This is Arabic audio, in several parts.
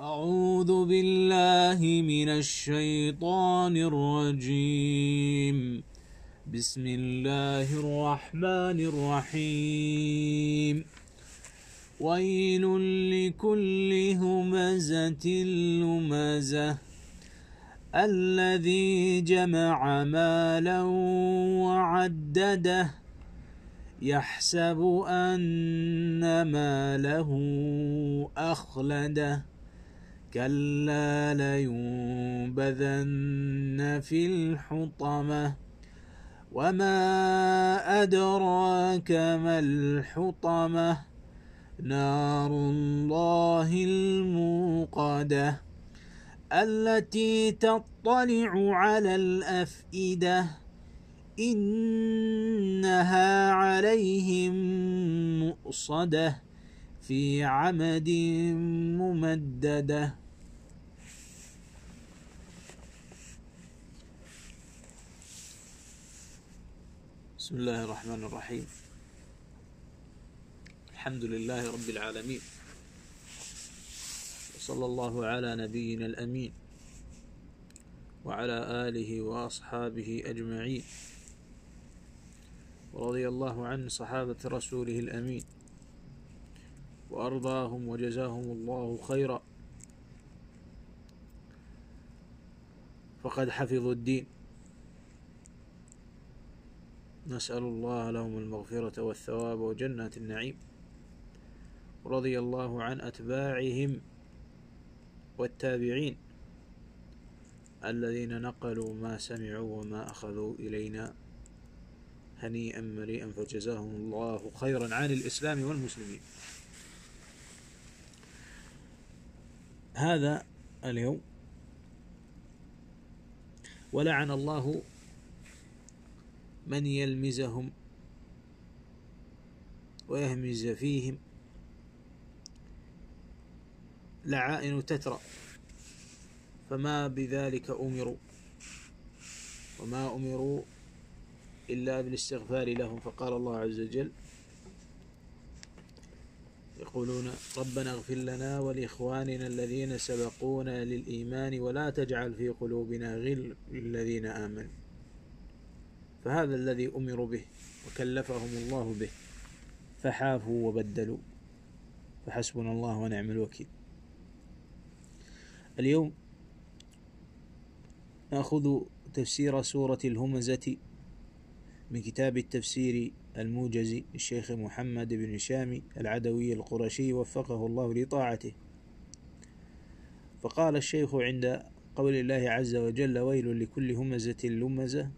أعوذ بالله من الشيطان الرجيم. بسم الله الرحمن الرحيم. ويل لكل همزة لمزة. الذي جمع مالا وعدده يحسب أن ماله أخلده. كلا لينبذن في الحطمة. وما أدراك ما الحطمة؟ نار الله الموقدة التي تطلع على الأفئدة. إنها عليهم مؤصدة. في عمد ممددة. بسم الله الرحمن الرحيم. الحمد لله رب العالمين. وصلى الله على نبينا الأمين. وعلى آله وأصحابه أجمعين. ورضي الله عن صحابة رسوله الأمين. وأرضاهم وجزاهم الله خيرا. فقد حفظوا الدين. نسأل الله لهم المغفرة والثواب وجنات النعيم. رضي الله عن أتباعهم والتابعين الذين نقلوا ما سمعوا وما أخذوا إلينا هنيئا مريئا فجزاهم الله خيرا عن الإسلام والمسلمين. هذا اليوم. ولعن الله من يلمزهم ويهمز فيهم. لعائن تترى فما بذلك أمروا وما أمروا إلا بالاستغفار لهم. فقال الله عز وجل يقولون ربنا اغفر لنا ولإخواننا الذين سبقونا للإيمان ولا تجعل في قلوبنا غل للذين آمنوا. فهذا الذي أمروا به وكلفهم الله به فحافوا وبدلوا. فحسبنا الله ونعم الوكيل. اليوم نأخذ تفسير سورة الهمزة من كتاب التفسير الموجزي للشيخ محمد بن هشام العدوي القرشي وفقه الله لطاعته. فقال الشيخ عند قول الله عز وجل ويل لكل همزة لمزة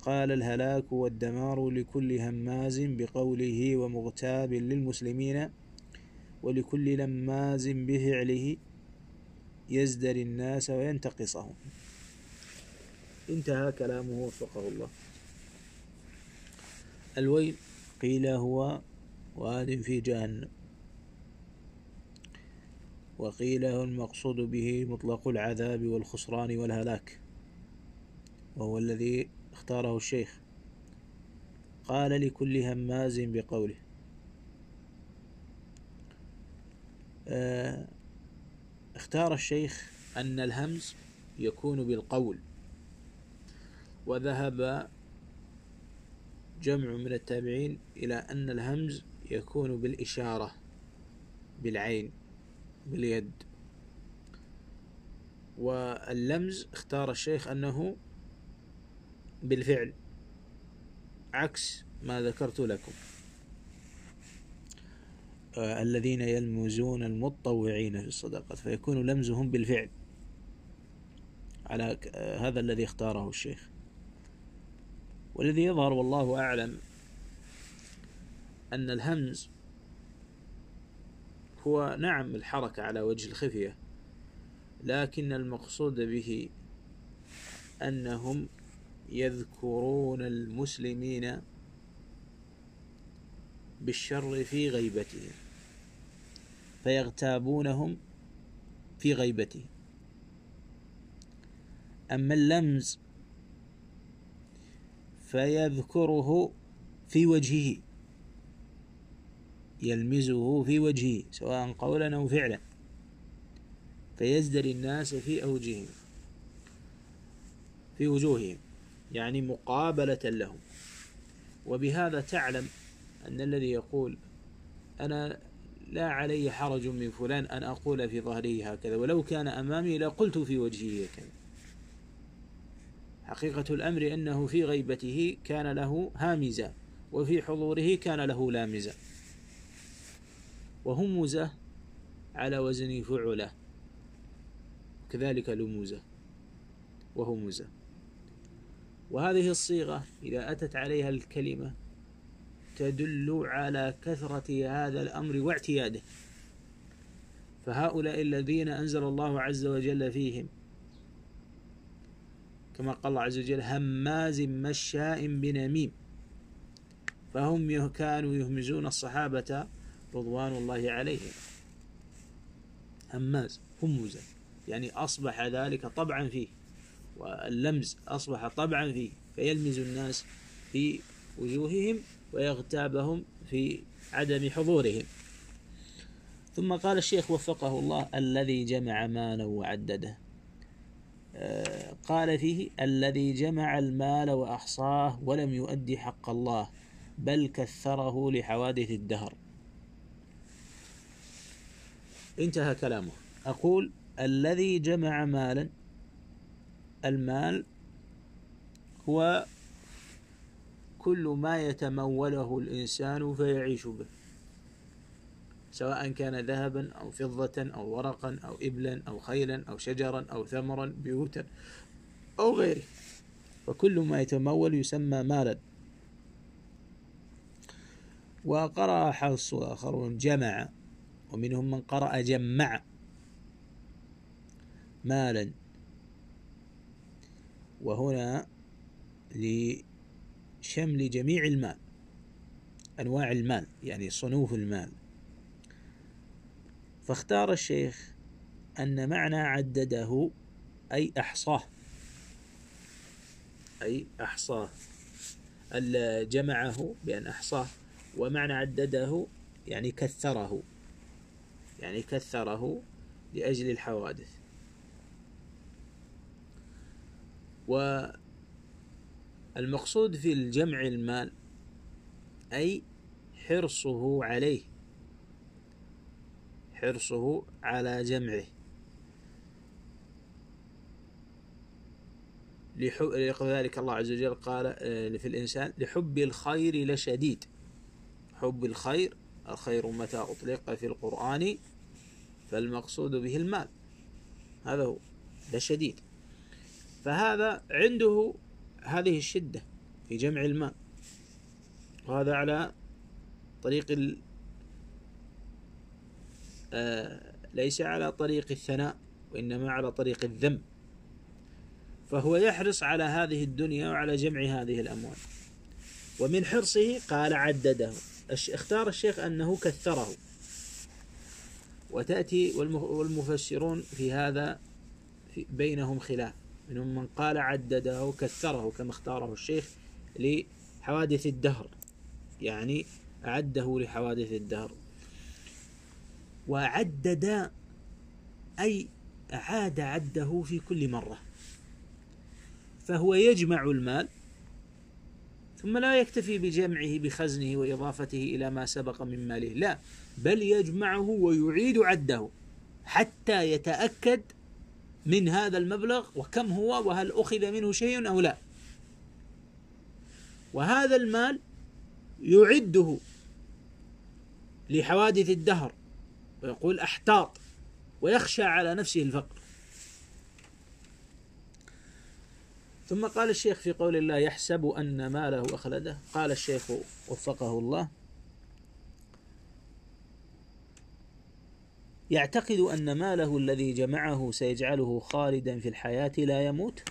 قال الهلاك والدمار لكل هماز بقوله ومغتاب للمسلمين ولكل لماز بفعله يزدر الناس وينتقصهم انتهى كلامه وفقه الله. الويل قيل هو واد في جهنم. وقيل هو المقصود به مطلق العذاب والخسران والهلاك وهو الذي اختاره الشيخ. قال لكل هماز بقوله. آه، اختار الشيخ أن الهمز يكون بالقول وذهب جمع من التابعين إلى أن الهمز يكون بالإشارة بالعين باليد. واللمز اختار الشيخ أنه بالفعل عكس ما ذكرت لكم. آه الذين يلمزون المتطوعين في الصدقات فيكون لمزهم بالفعل. على آه هذا الذي اختاره الشيخ. والذي يظهر والله أعلم أن الهمز هو نعم الحركة على وجه الخفية لكن المقصود به أنهم يذكرون المسلمين بالشر في غيبتهم فيغتابونهم في غيبته أما اللمز فيذكره في وجهه يلمزه في وجهه سواء قولا أو فعلا فيزدري الناس في أوجههم في وجوههم يعني مقابلة لهم. وبهذا تعلم أن الذي يقول أنا لا علي حرج من فلان أن أقول في ظهره هكذا ولو كان أمامي لقلت في وجهه هكذا. حقيقة الأمر أنه في غيبته كان له هامزة وفي حضوره كان له لامزة. وهمزة على وزن فعلة. كذلك لموزة. وهمزة. وهذه الصيغة إذا أتت عليها الكلمة تدل على كثرة هذا الأمر واعتياده. فهؤلاء الذين أنزل الله عز وجل فيهم كما قال الله عز وجل هماز مشاء بنميم. فهم كانوا يهمزون الصحابة رضوان الله عليهم. هماز همزة يعني أصبح ذلك طبعا فيه. واللمز أصبح طبعا فيه. فيلمز الناس في وجوههم ويغتابهم في عدم حضورهم. ثم قال الشيخ وفقه الله الذي جمع مالا وعدده. قال فيه الذي جمع المال وأحصاه ولم يؤدي حق الله بل كثره لحوادث الدهر. انتهى كلامه. أقول الذي جمع مالا المال هو كل ما يتموله الإنسان فيعيش به. سواء كان ذهبا أو فضة أو ورقا أو إبلا أو خيلا أو شجرا أو ثمرا بيوتا أو غيره. فكل ما يتمول يسمى مالا. وقرأ حفص وآخرون جمع ومنهم من قرأ جمع مالا. وهنا لشمل جميع المال أنواع المال يعني صنوف المال. فاختار الشيخ أن معنى عدده أي أحصاه. أي أحصاه. جمعه بأن أحصاه. ومعنى عدده يعني كثره. يعني كثره لأجل الحوادث. والمقصود في الجمع المال أي حرصه عليه. حرصه على جمعه. لذلك الله عز وجل قال آه، في الإنسان لحب الخير لشديد. حب الخير الخير متى أطلق في القرآن فالمقصود به المال. هذا هو لشديد. فهذا عنده هذه الشدة في جمع المال. وهذا على طريق ليس على طريق الثناء وإنما على طريق الذم. فهو يحرص على هذه الدنيا وعلى جمع هذه الأموال. ومن حرصه قال عدده. اختار الشيخ أنه كثره. وتأتي والمفسرون في هذا بينهم خلاف. منهم من قال عدده كثره كما اختاره الشيخ لحوادث الدهر. يعني أعده لحوادث الدهر. وعدد أي أعاد عده في كل مرة. فهو يجمع المال ثم لا يكتفي بجمعه بخزنه وإضافته إلى ما سبق من ماله. لا بل يجمعه ويعيد عده حتى يتأكد من هذا المبلغ وكم هو وهل أخذ منه شيء أو لا. وهذا المال يعده لحوادث الدهر. ويقول أحتاط ويخشى على نفسه الفقر. ثم قال الشيخ في قول الله يحسب أن ماله أخلده. قال الشيخ وفقه الله يعتقد أن ماله الذي جمعه سيجعله خالدا في الحياة لا يموت؟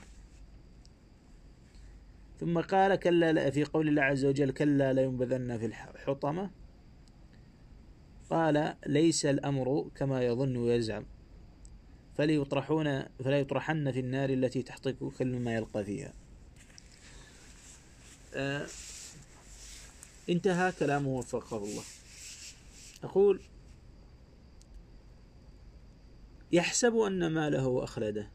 ثم قال كلا في قول الله عز وجل كلا لينبذن في الحطمة. قال ليس الأمر كما يظن ويزعم. فليطرحون فلا يطرحن في النار التي تحتك كل ما يلقى فيها. آه انتهى كلامه وفقه الله. أقول يحسب أن ماله أخلده.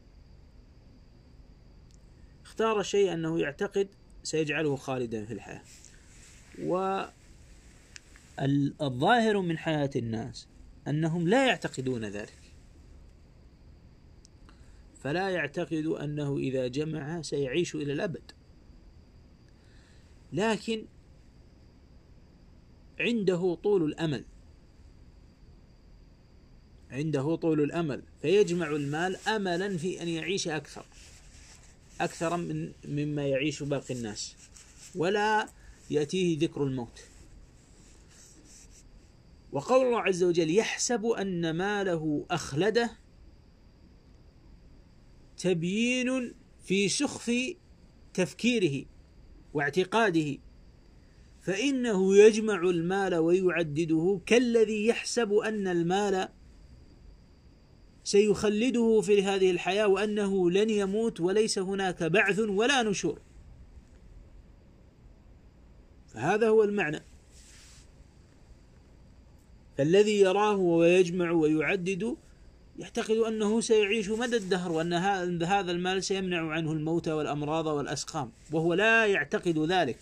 اختار شيء أنه يعتقد سيجعله خالدا في الحياة. والظاهر من حياة الناس أنهم لا يعتقدون ذلك. فلا يعتقد أنه إذا جمع سيعيش إلى الأبد. لكن عنده طول الأمل. عنده طول الأمل. فيجمع المال أملا في أن يعيش أكثر. أكثر من مما يعيش باقي الناس. ولا يأتيه ذكر الموت. وقول الله عز وجل يحسب أن ماله أخلده تبيين في سخف تفكيره واعتقاده فإنه يجمع المال ويعدده كالذي يحسب أن المال سيخلده في هذه الحياة وأنه لن يموت وليس هناك بعث ولا نشور. فهذا هو المعنى. فالذي يراه ويجمع ويعدد يعتقد أنه سيعيش مدى الدهر وأن هذا المال سيمنع عنه الموت والأمراض والأسقام وهو لا يعتقد ذلك.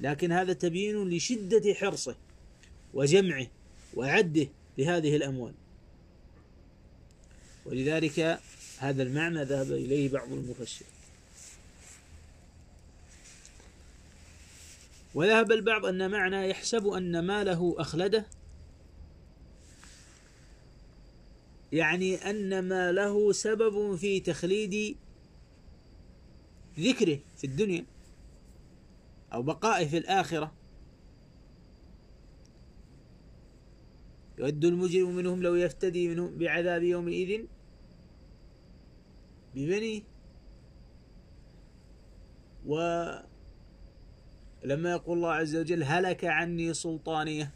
لكن هذا تبيين لشدة حرصه وجمعه وعده لهذه الأموال. ولذلك هذا المعنى ذهب إليه بعض المفسر وذهب البعض أن معنى يحسب أن ماله أخلده يعني أن ما له سبب في تخليد ذكره في الدنيا أو بقائه في الآخرة. يود المجرم منهم لو يفتدي منهم بعذاب يومئذ ببنيه. ولما يقول الله عز وجل هلك عني سلطانية.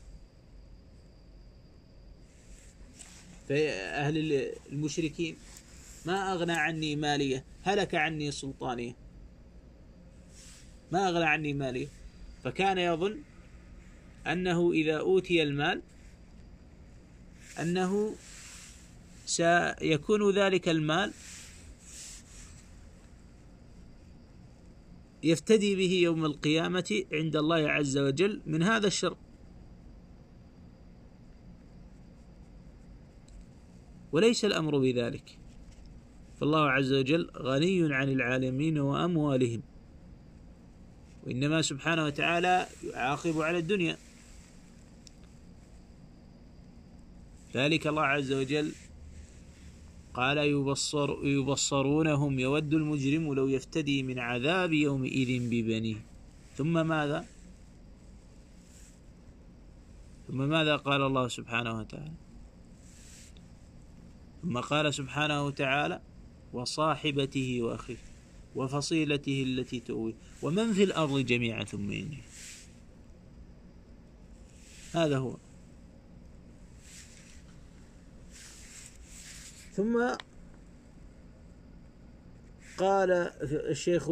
فأهل المشركين ما أغنى عني مالية هلك عني سلطانية. ما أغنى عني مالية. فكان يظن أنه إذا أوتي المال أنه سيكون ذلك المال يفتدي به يوم القيامة عند الله عز وجل من هذا الشر. وليس الأمر بذلك. فالله عز وجل غني عن العالمين وأموالهم. وإنما سبحانه وتعالى يعاقب على الدنيا. ذلك الله عز وجل قال يبصر يبصرونهم يود المجرم لو يفتدي من عذاب يومئذ ببنيه. ثم ماذا؟ ثم ماذا قال الله سبحانه وتعالى؟ ثم قال سبحانه وتعالى وصاحبته وأخيه وفصيلته التي تؤوي ومن في الأرض جميعا ثم ينجي. هذا هو. ثم قال الشيخ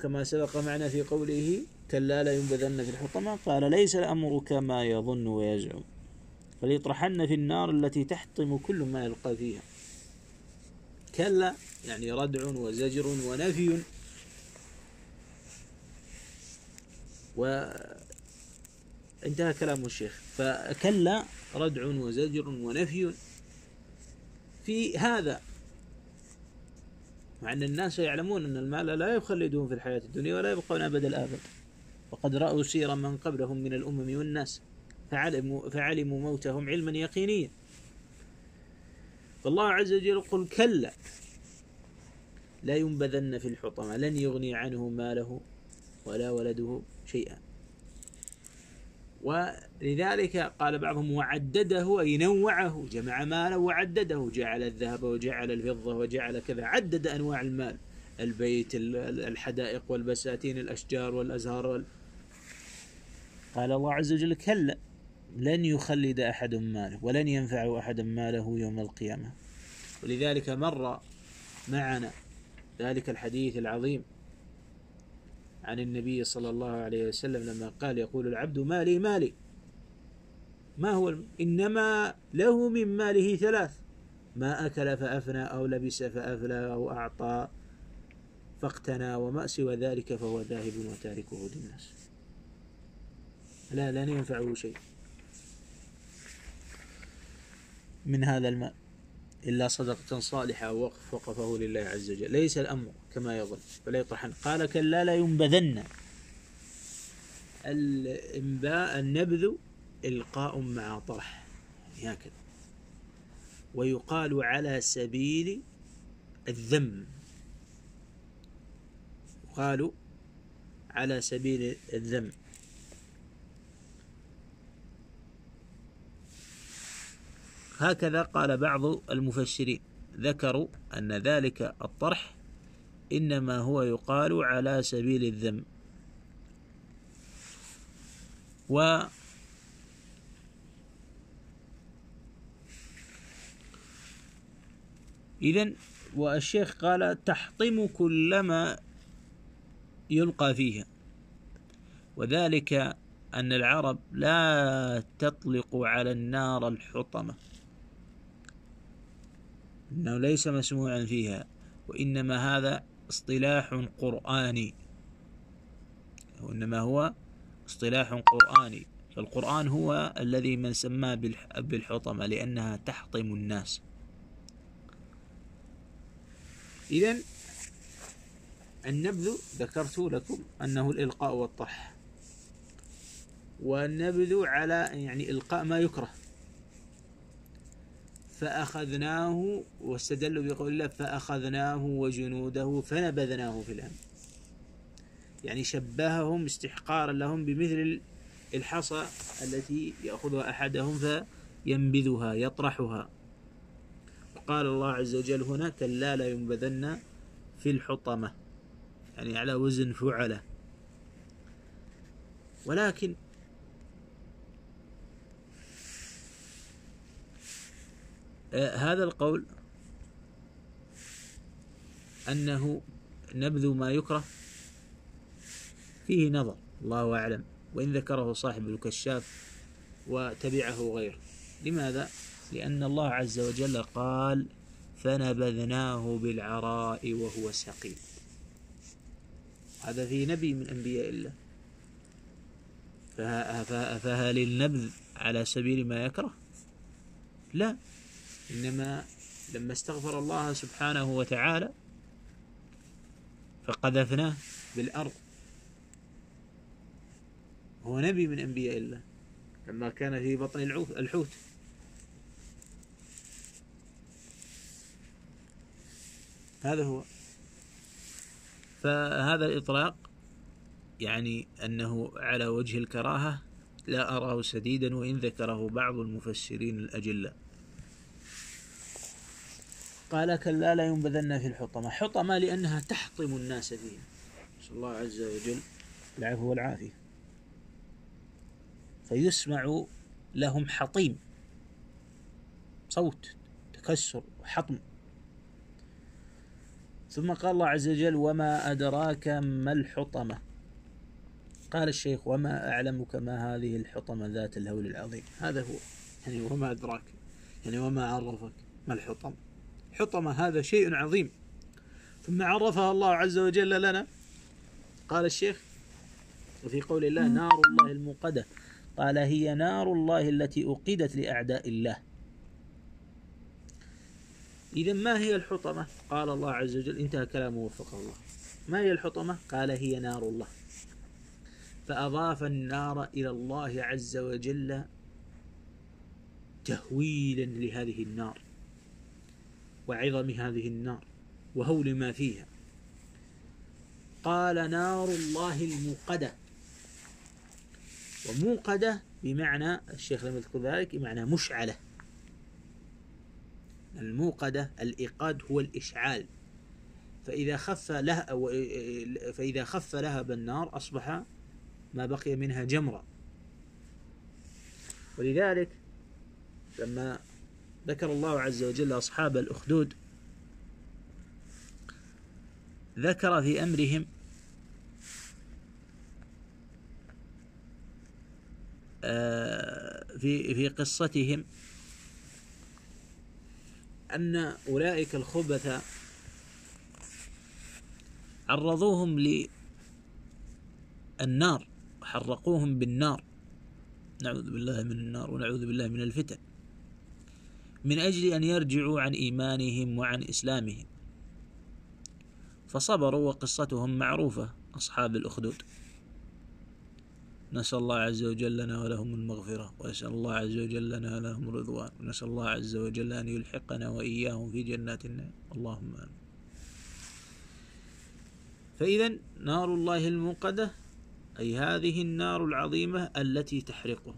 كما سبق معنا في قوله كلا لا ينبذن في الحطمة قال ليس الأمر كما يظن ويزعم. فليطرحن في النار التي تحطم كل ما يلقى فيها. كلا يعني ردع وزجر ونفي. وانتهى كلام الشيخ. فكلا ردع وزجر ونفي. في هذا مع أن الناس يعلمون أن المال لا يخلدهم في الحياة الدنيا ولا يبقون أبد الآبد وقد رأوا سيرا من قبلهم من الأمم والناس. فعلموا, فعلموا موتهم علما يقينيا. فالله عز وجل يقول كلا لا ينبذن في الحطمة لن يغني عنه ماله ولا ولده شيئا. ولذلك قال بعضهم وعدده أي نوعه جمع ماله وعدده جعل الذهب وجعل الفضة وجعل كذا عدد أنواع المال البيت الحدائق والبساتين الأشجار والأزهار وال... قال الله عز وجل كلا. لن يخلد أحد ماله ولن ينفع أحد ماله يوم القيامة. ولذلك مر معنا ذلك الحديث العظيم عن النبي صلى الله عليه وسلم لما قال يقول العبد مالي مالي ما هو إنما له من ماله ثلاث. ما أكل فأفنى أو لبس فأفلى أو أعطى فاقتنى وما سوى ذلك فهو ذاهب وتاركه للناس. لا لن ينفعه شيء. من هذا الماء إلا صدقة صالحة وقف وقفه لله عز وجل. ليس الأمر كما يظن فلا يطرحن قال كلا لا ينبذن. الإنباء النبذ إلقاء مع طرح. هكذا. ويقال على سبيل الذم. يقال على سبيل الذم. هكذا قال بعض المفسرين. ذكروا أن ذلك الطرح إنما هو يقال على سبيل الذم. و إذا والشيخ قال تحطم كلما يلقى فيها وذلك أن العرب لا تطلق على النار الحطمة. أنه ليس مسموعا فيها وإنما هذا اصطلاح قرآني. وإنما هو اصطلاح قرآني. فالقرآن هو الذي من سماه بالحطمة لأنها تحطم الناس. إذا النبذ ذكرت لكم أنه الإلقاء والطرح. والنبذ على يعني إلقاء ما يكره. فأخذناه واستدلوا بقول الله فأخذناه وجنوده فنبذناه في الأم يعني شبههم استحقارا لهم بمثل الحصى التي يأخذها أحدهم فينبذها يطرحها. قال الله عز وجل هنا كلا لا ينبذن في الحطمة يعني على وزن فعلة. ولكن هذا القول أنه نبذ ما يكره فيه نظر الله أعلم وإن ذكره صاحب الكشاف وتبعه غيره. لماذا؟ لأن الله عز وجل قال فنبذناه بالعراء وهو سقيم. هذا في نبي من أنبياء الله. فهل النبذ على سبيل ما يكره؟ لا. إنما لما استغفر الله سبحانه وتعالى فقذفناه بالأرض. هو نبي من أنبياء الله لما كان في بطن الحوت. هذا هو. فهذا الإطلاق يعني أنه على وجه الكراهة لا أراه سديدا وإن ذكره بعض المفسرين الأجلاء. قال كلا لا ينبذن في الحطمة. حطمة لأنها تحطم الناس فيها. نسأل الله عز وجل العفو والعافية. فيسمع لهم حطيم. صوت تكسر وحطم ثم قال الله عز وجل وما أدراك ما الحطمة. قال الشيخ وما أعلمك ما هذه الحطمة ذات الهول العظيم. هذا هو. يعني وما أدراك يعني وما عرفك ما الحطمة. حطمة هذا شيء عظيم. ثم عرفها الله عز وجل لنا. قال الشيخ وفي قول الله نار الله الموقدة. قال هي نار الله التي أوقدت لأعداء الله. إذا ما هي الحطمة؟ قال الله عز وجل انتهى كلامه وفقه الله. ما هي الحطمة؟ قال هي نار الله. فأضاف النار إلى الله عز وجل تهويلا لهذه النار. وعظم هذه النار وهول ما فيها. قال نار الله الموقدة. وموقدة بمعنى الشيخ لم يذكر ذلك بمعنى مشعلة. الموقدة الإيقاد هو الإشعال. فإذا خف لها فإذا خف لهب النار أصبح ما بقي منها جمرة. ولذلك لما ذكر الله عز وجل أصحاب الأخدود ذكر في أمرهم آه، في في قصتهم أن أولئك الخبث عرضوهم للنار وحرقوهم بالنار. نعوذ بالله من النار ونعوذ بالله من الفتن. من أجل أن يرجعوا عن إيمانهم وعن إسلامهم. فصبروا وقصتهم معروفة أصحاب الأخدود. نسأل الله عز وجل لنا ولهم المغفرة ونسأل الله عز وجل لنا ولهم الرضوان ونسأل الله عز وجل أن يلحقنا وإياهم في جنات النعيم. اللهم آمين. فإذا نار الله الموقدة أي هذه النار العظيمة التي تحرقه.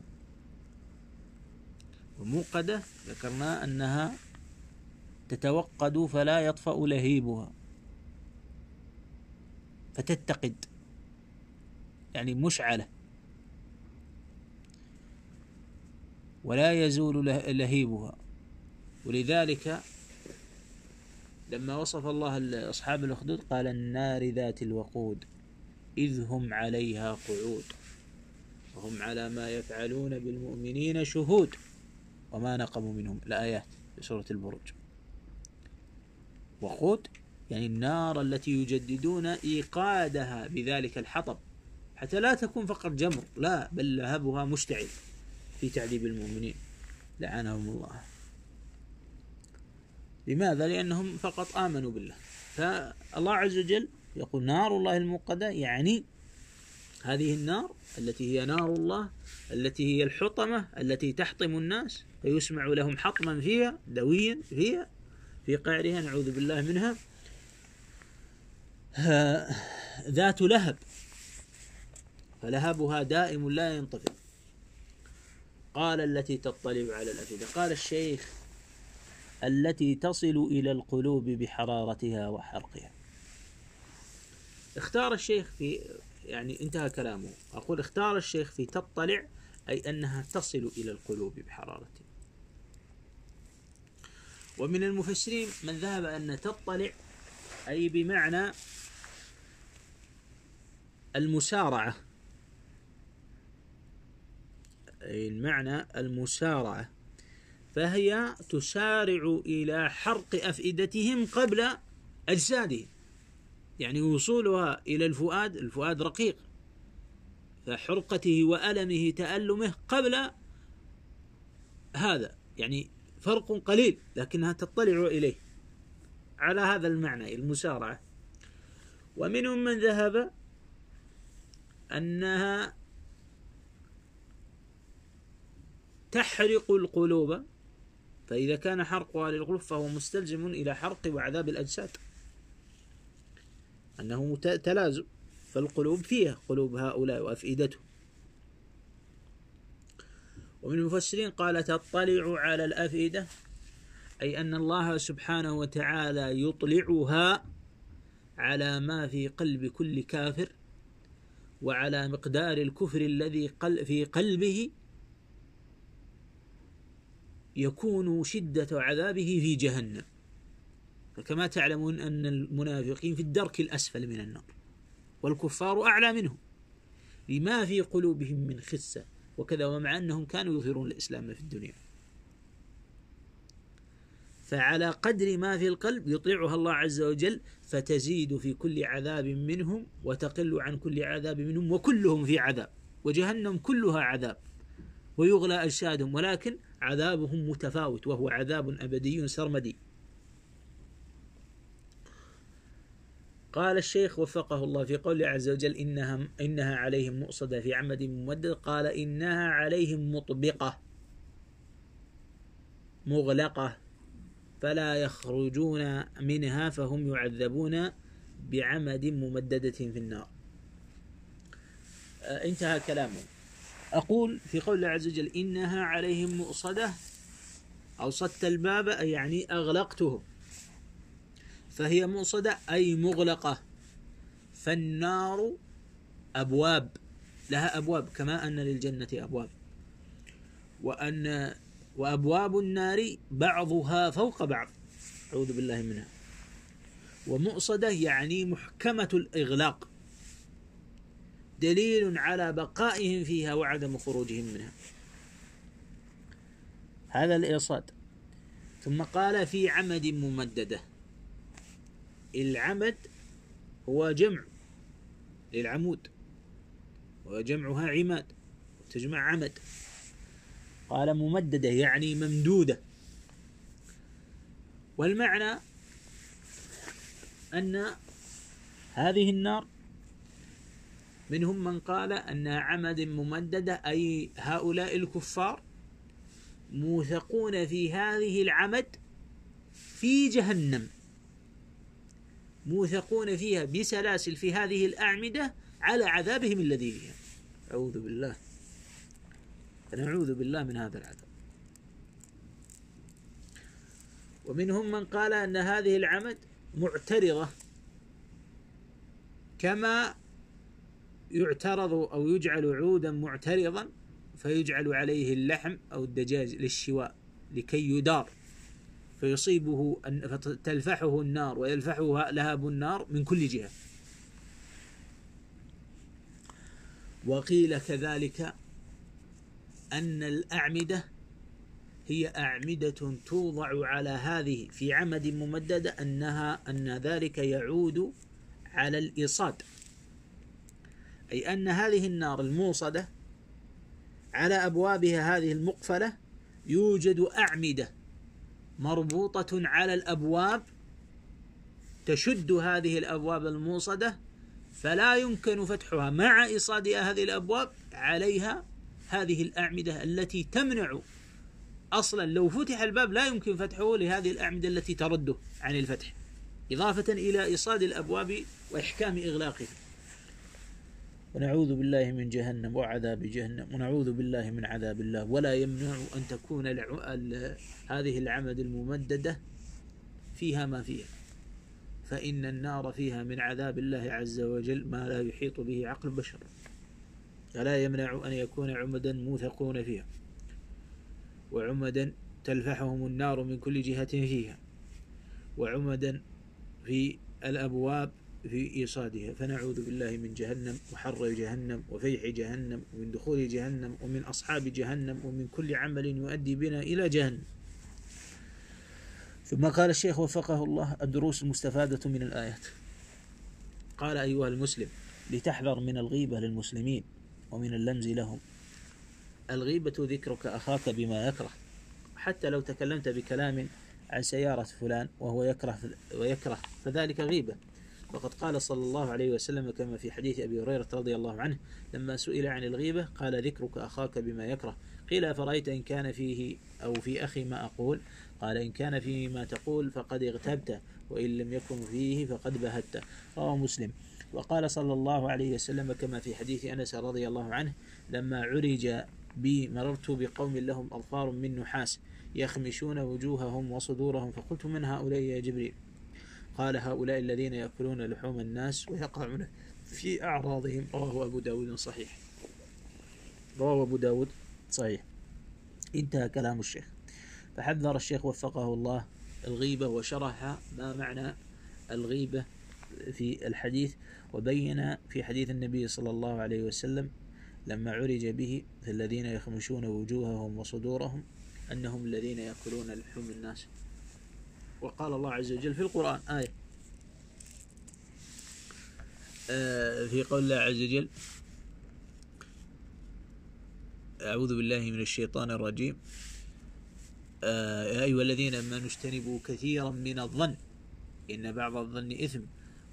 وموقدة ذكرنا أنها تتوقد فلا يطفأ لهيبها. فتتقد. يعني مشعلة. ولا يزول لهيبها. ولذلك لما وصف الله أصحاب الأخدود قال النار ذات الوقود إذ هم عليها قعود. وهم على ما يفعلون بالمؤمنين شهود. وما نقموا منهم. الآيات في سورة البروج. وقود يعني النار التي يجددون إيقادها بذلك الحطب. حتى لا تكون فقط جمر لا بل لهبها مشتعل في تعذيب المؤمنين. لعنهم الله. لماذا؟ لأنهم فقط آمنوا بالله. فالله عز وجل يقول نار الله الموقدة يعني هذه النار التي هي نار الله التي هي الحطمة التي تحطم الناس. فيسمع لهم حطما فيها دويا فيها في قعرها نعوذ بالله منها. ذات لهب. فلهبها دائم لا ينطفئ. قال التي تطلع على الأفئدة. قال الشيخ التي تصل إلى القلوب بحرارتها وحرقها. اختار الشيخ في يعني انتهى كلامه. أقول اختار الشيخ في تطلع أي أنها تصل إلى القلوب بحرارتها. ومن المفسرين من ذهب أن تطلع أي بمعنى المسارعة. أي المعنى المسارعة. فهي تسارع إلى حرق أفئدتهم قبل أجسادهم. يعني وصولها إلى الفؤاد الفؤاد رقيق. فحرقته وألمه تألمه قبل هذا. يعني فرق قليل لكنها تطلع إليه. على هذا المعنى المسارعة. ومنهم من ذهب أنها تحرق القلوب فإذا كان حرقها للقلوب فهو مستلزم إلى حرق وعذاب الأجساد. أنه تلازم فالقلوب فيها قلوب هؤلاء وأفئدتهم. ومن المفسرين قال تطلع على الأفئدة أي أن الله سبحانه وتعالى يطلعها على ما في قلب كل كافر وعلى مقدار الكفر الذي في قلبه يكون شدة عذابه في جهنم. فكما تعلمون أن المنافقين في الدرك الأسفل من النار والكفار أعلى منهم لما في قلوبهم من خسة. وكذا ومع أنهم كانوا يظهرون الإسلام في الدنيا. فعلى قدر ما في القلب يطيعها الله عز وجل فتزيد في كل عذاب منهم وتقل عن كل عذاب منهم وكلهم في عذاب وجهنم كلها عذاب ويغلى أجسادهم ولكن عذابهم متفاوت وهو عذاب أبدي سرمدي. قال الشيخ وفقه الله في قوله عز وجل إنها, إنها عليهم مؤصدة في عمد ممدد. قال إنها عليهم مطبقة. مغلقة. فلا يخرجون منها فهم يعذبون بعمد ممددة في النار. آه، انتهى كلامه. أقول في قول الله عز وجل إنها عليهم مؤصدة أوصدت الباب يعني أغلقتهم فهي مؤصدة أي مغلقة. فالنار أبواب لها أبواب كما أن للجنة أبواب. وأن وأبواب النار بعضها فوق بعض. أعوذ بالله منها. ومؤصدة يعني محكمة الإغلاق. دليل على بقائهم فيها وعدم خروجهم منها. هذا الإيصاد ثم قال في عمد ممددة. العمد هو جمع للعمود وجمعها عماد تجمع عمد. قال ممددة يعني ممدودة. والمعنى أن هذه النار منهم من قال أنها عمد ممددة أي هؤلاء الكفار موثقون في هذه العمد في جهنم. موثقون فيها بسلاسل في هذه الأعمدة على عذابهم الذي فيها. أعوذ بالله. نعوذ بالله من هذا العذاب. ومنهم من قال أن هذه العمد معترضة كما يعترض أو يجعل عودا معترضا فيجعل عليه اللحم أو الدجاج للشواء لكي يدار. فيصيبه فتلفحه النار ويلفحه لهب النار من كل جهة. وقيل كذلك أن الأعمدة هي أعمدة توضع على هذه في عمد ممددة أنها أن ذلك يعود على الإيصاد. أي أن هذه النار الموصدة على أبوابها هذه المقفلة يوجد أعمدة. مربوطة على الأبواب تشد هذه الأبواب الموصدة فلا يمكن فتحها مع إيصاد هذه الأبواب عليها هذه الأعمدة التي تمنع أصلا. لو فتح الباب لا يمكن فتحه لهذه الأعمدة التي ترده عن الفتح إضافة إلى إيصاد الأبواب وإحكام إغلاقها. ونعوذ بالله من جهنم وعذاب جهنم ونعوذ بالله من عذاب الله. ولا يمنع أن تكون هذه العمد الممددة فيها ما فيها. فإن النار فيها من عذاب الله عز وجل ما لا يحيط به عقل بشر فلا يمنع أن يكون عمدا موثقون فيها. وعمدا تلفحهم النار من كل جهة فيها. وعمدا في الأبواب في إيصادها. فنعوذ بالله من جهنم وحر جهنم وفيح جهنم ومن دخول جهنم ومن أصحاب جهنم ومن كل عمل يؤدي بنا إلى جهنم. ثم قال الشيخ وفقه الله الدروس المستفادة من الآيات. قال أيها المسلم لتحذر من الغيبة للمسلمين ومن اللمز لهم. الغيبة ذكرك أخاك بما يكره. حتى لو تكلمت بكلام عن سيارة فلان وهو يكره ويكره فذلك غيبة. وقد قال صلى الله عليه وسلم كما في حديث أبي هريرة رضي الله عنه لما سئل عن الغيبة قال ذكرك أخاك بما يكره. قيل فرأيت إن كان فيه أو في أخي ما أقول؟ قال إن كان فيه ما تقول فقد اغتبت وإن لم يكن فيه فقد بهت. رواه مسلم. وقال صلى الله عليه وسلم كما في حديث أنس رضي الله عنه لما عرج بي مررت بقوم لهم أظفار من نحاس يخمشون وجوههم وصدورهم فقلت من هؤلاء يا جبريل؟ قال هؤلاء الذين يأكلون لحوم الناس ويقعون في أعراضهم. رواه أبو داود صحيح. رواه أبو داود صحيح. انتهى كلام الشيخ. فحذر الشيخ وفقه الله الغيبة وشرح ما معنى الغيبة في الحديث وبين في حديث النبي صلى الله عليه وسلم لما عرج به الذين يخمشون وجوههم وصدورهم أنهم الذين يأكلون لحوم الناس. وقال الله عز وجل في القرآن آية. آه في قول الله عز وجل أعوذ بالله من الشيطان الرجيم. آه يا أيها الذين آمنوا اجتنبوا كثيرا من الظن إن بعض الظن إثم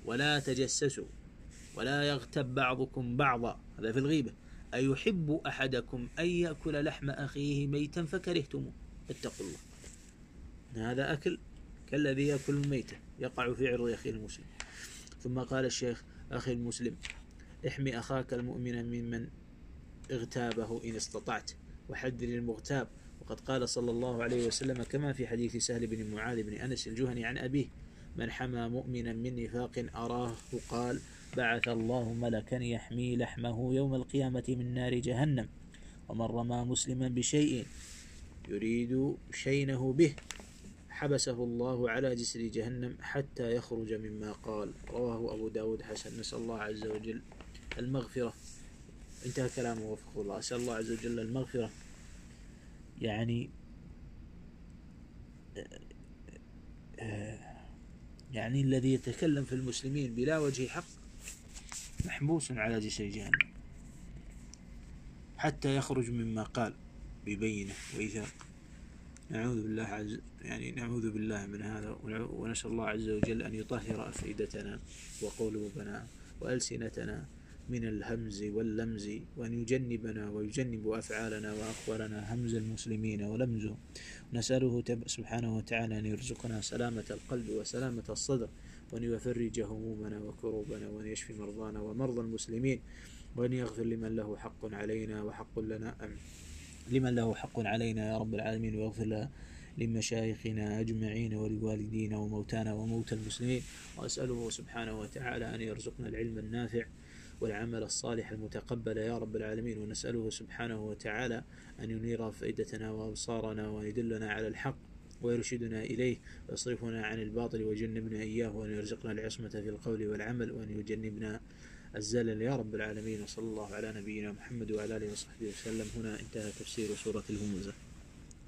ولا تجسسوا ولا يغتب بعضكم بعضا. هذا في الغيبة. أيحب أحدكم أن يأكل لحم أخيه ميتا فكرهتموه؟ اتقوا الله. هذا أكل كالذي يأكل الميتة يقع في عرض أخيه المسلم. ثم قال الشيخ أخي المسلم احمي أخاك المؤمن ممن اغتابه إن استطعت وحذر المغتاب وقد قال صلى الله عليه وسلم كما في حديث سهل بن معاذ بن أنس الجهني عن أبيه من حمى مؤمنا من نفاق أراه قال بعث الله ملكا يحمي لحمه يوم القيامة من نار جهنم ومن رمى مسلما بشيء يريد شينه به. حبسه الله على جسر جهنم حتى يخرج مما قال. رواه أبو داود حسن. نسأل الله عز وجل المغفرة. انتهى كلامه وفق الله. أسأل الله عز وجل المغفرة. يعني يعني الذي يتكلم في المسلمين بلا وجه حق محبوس على جسر جهنم حتى يخرج مما قال ببينة وإيثاق نعوذ بالله عز يعني نعوذ بالله من هذا ونسأل الله عز وجل أن يطهر أفئدتنا وقلوبنا وألسنتنا من الهمز واللمز وأن يجنبنا ويجنب أفعالنا وأقوالنا همز المسلمين ولمزه. نسأله سبحانه وتعالى أن يرزقنا سلامة القلب وسلامة الصدر وأن يفرج همومنا وكروبنا وأن يشفي مرضانا ومرضى المسلمين وأن يغفر لمن له حق علينا وحق لنا أم لمن له حق علينا يا رب العالمين ويغفر لمشايخنا أجمعين ولوالدينا وموتانا وموتى المسلمين. وأسأله سبحانه وتعالى أن يرزقنا العلم النافع والعمل الصالح المتقبل يا رب العالمين. ونسأله سبحانه وتعالى أن ينير فائدتنا وأبصارنا وأن يدلنا على الحق ويرشدنا إليه ويصرفنا عن الباطل ويجنبنا إياه وأن يرزقنا العصمة في القول والعمل وأن يجنبنا الزلل يا رب العالمين وصلى الله على نبينا محمد وعلى آله وصحبه وسلم. هنا انتهى تفسير سورة الهمزة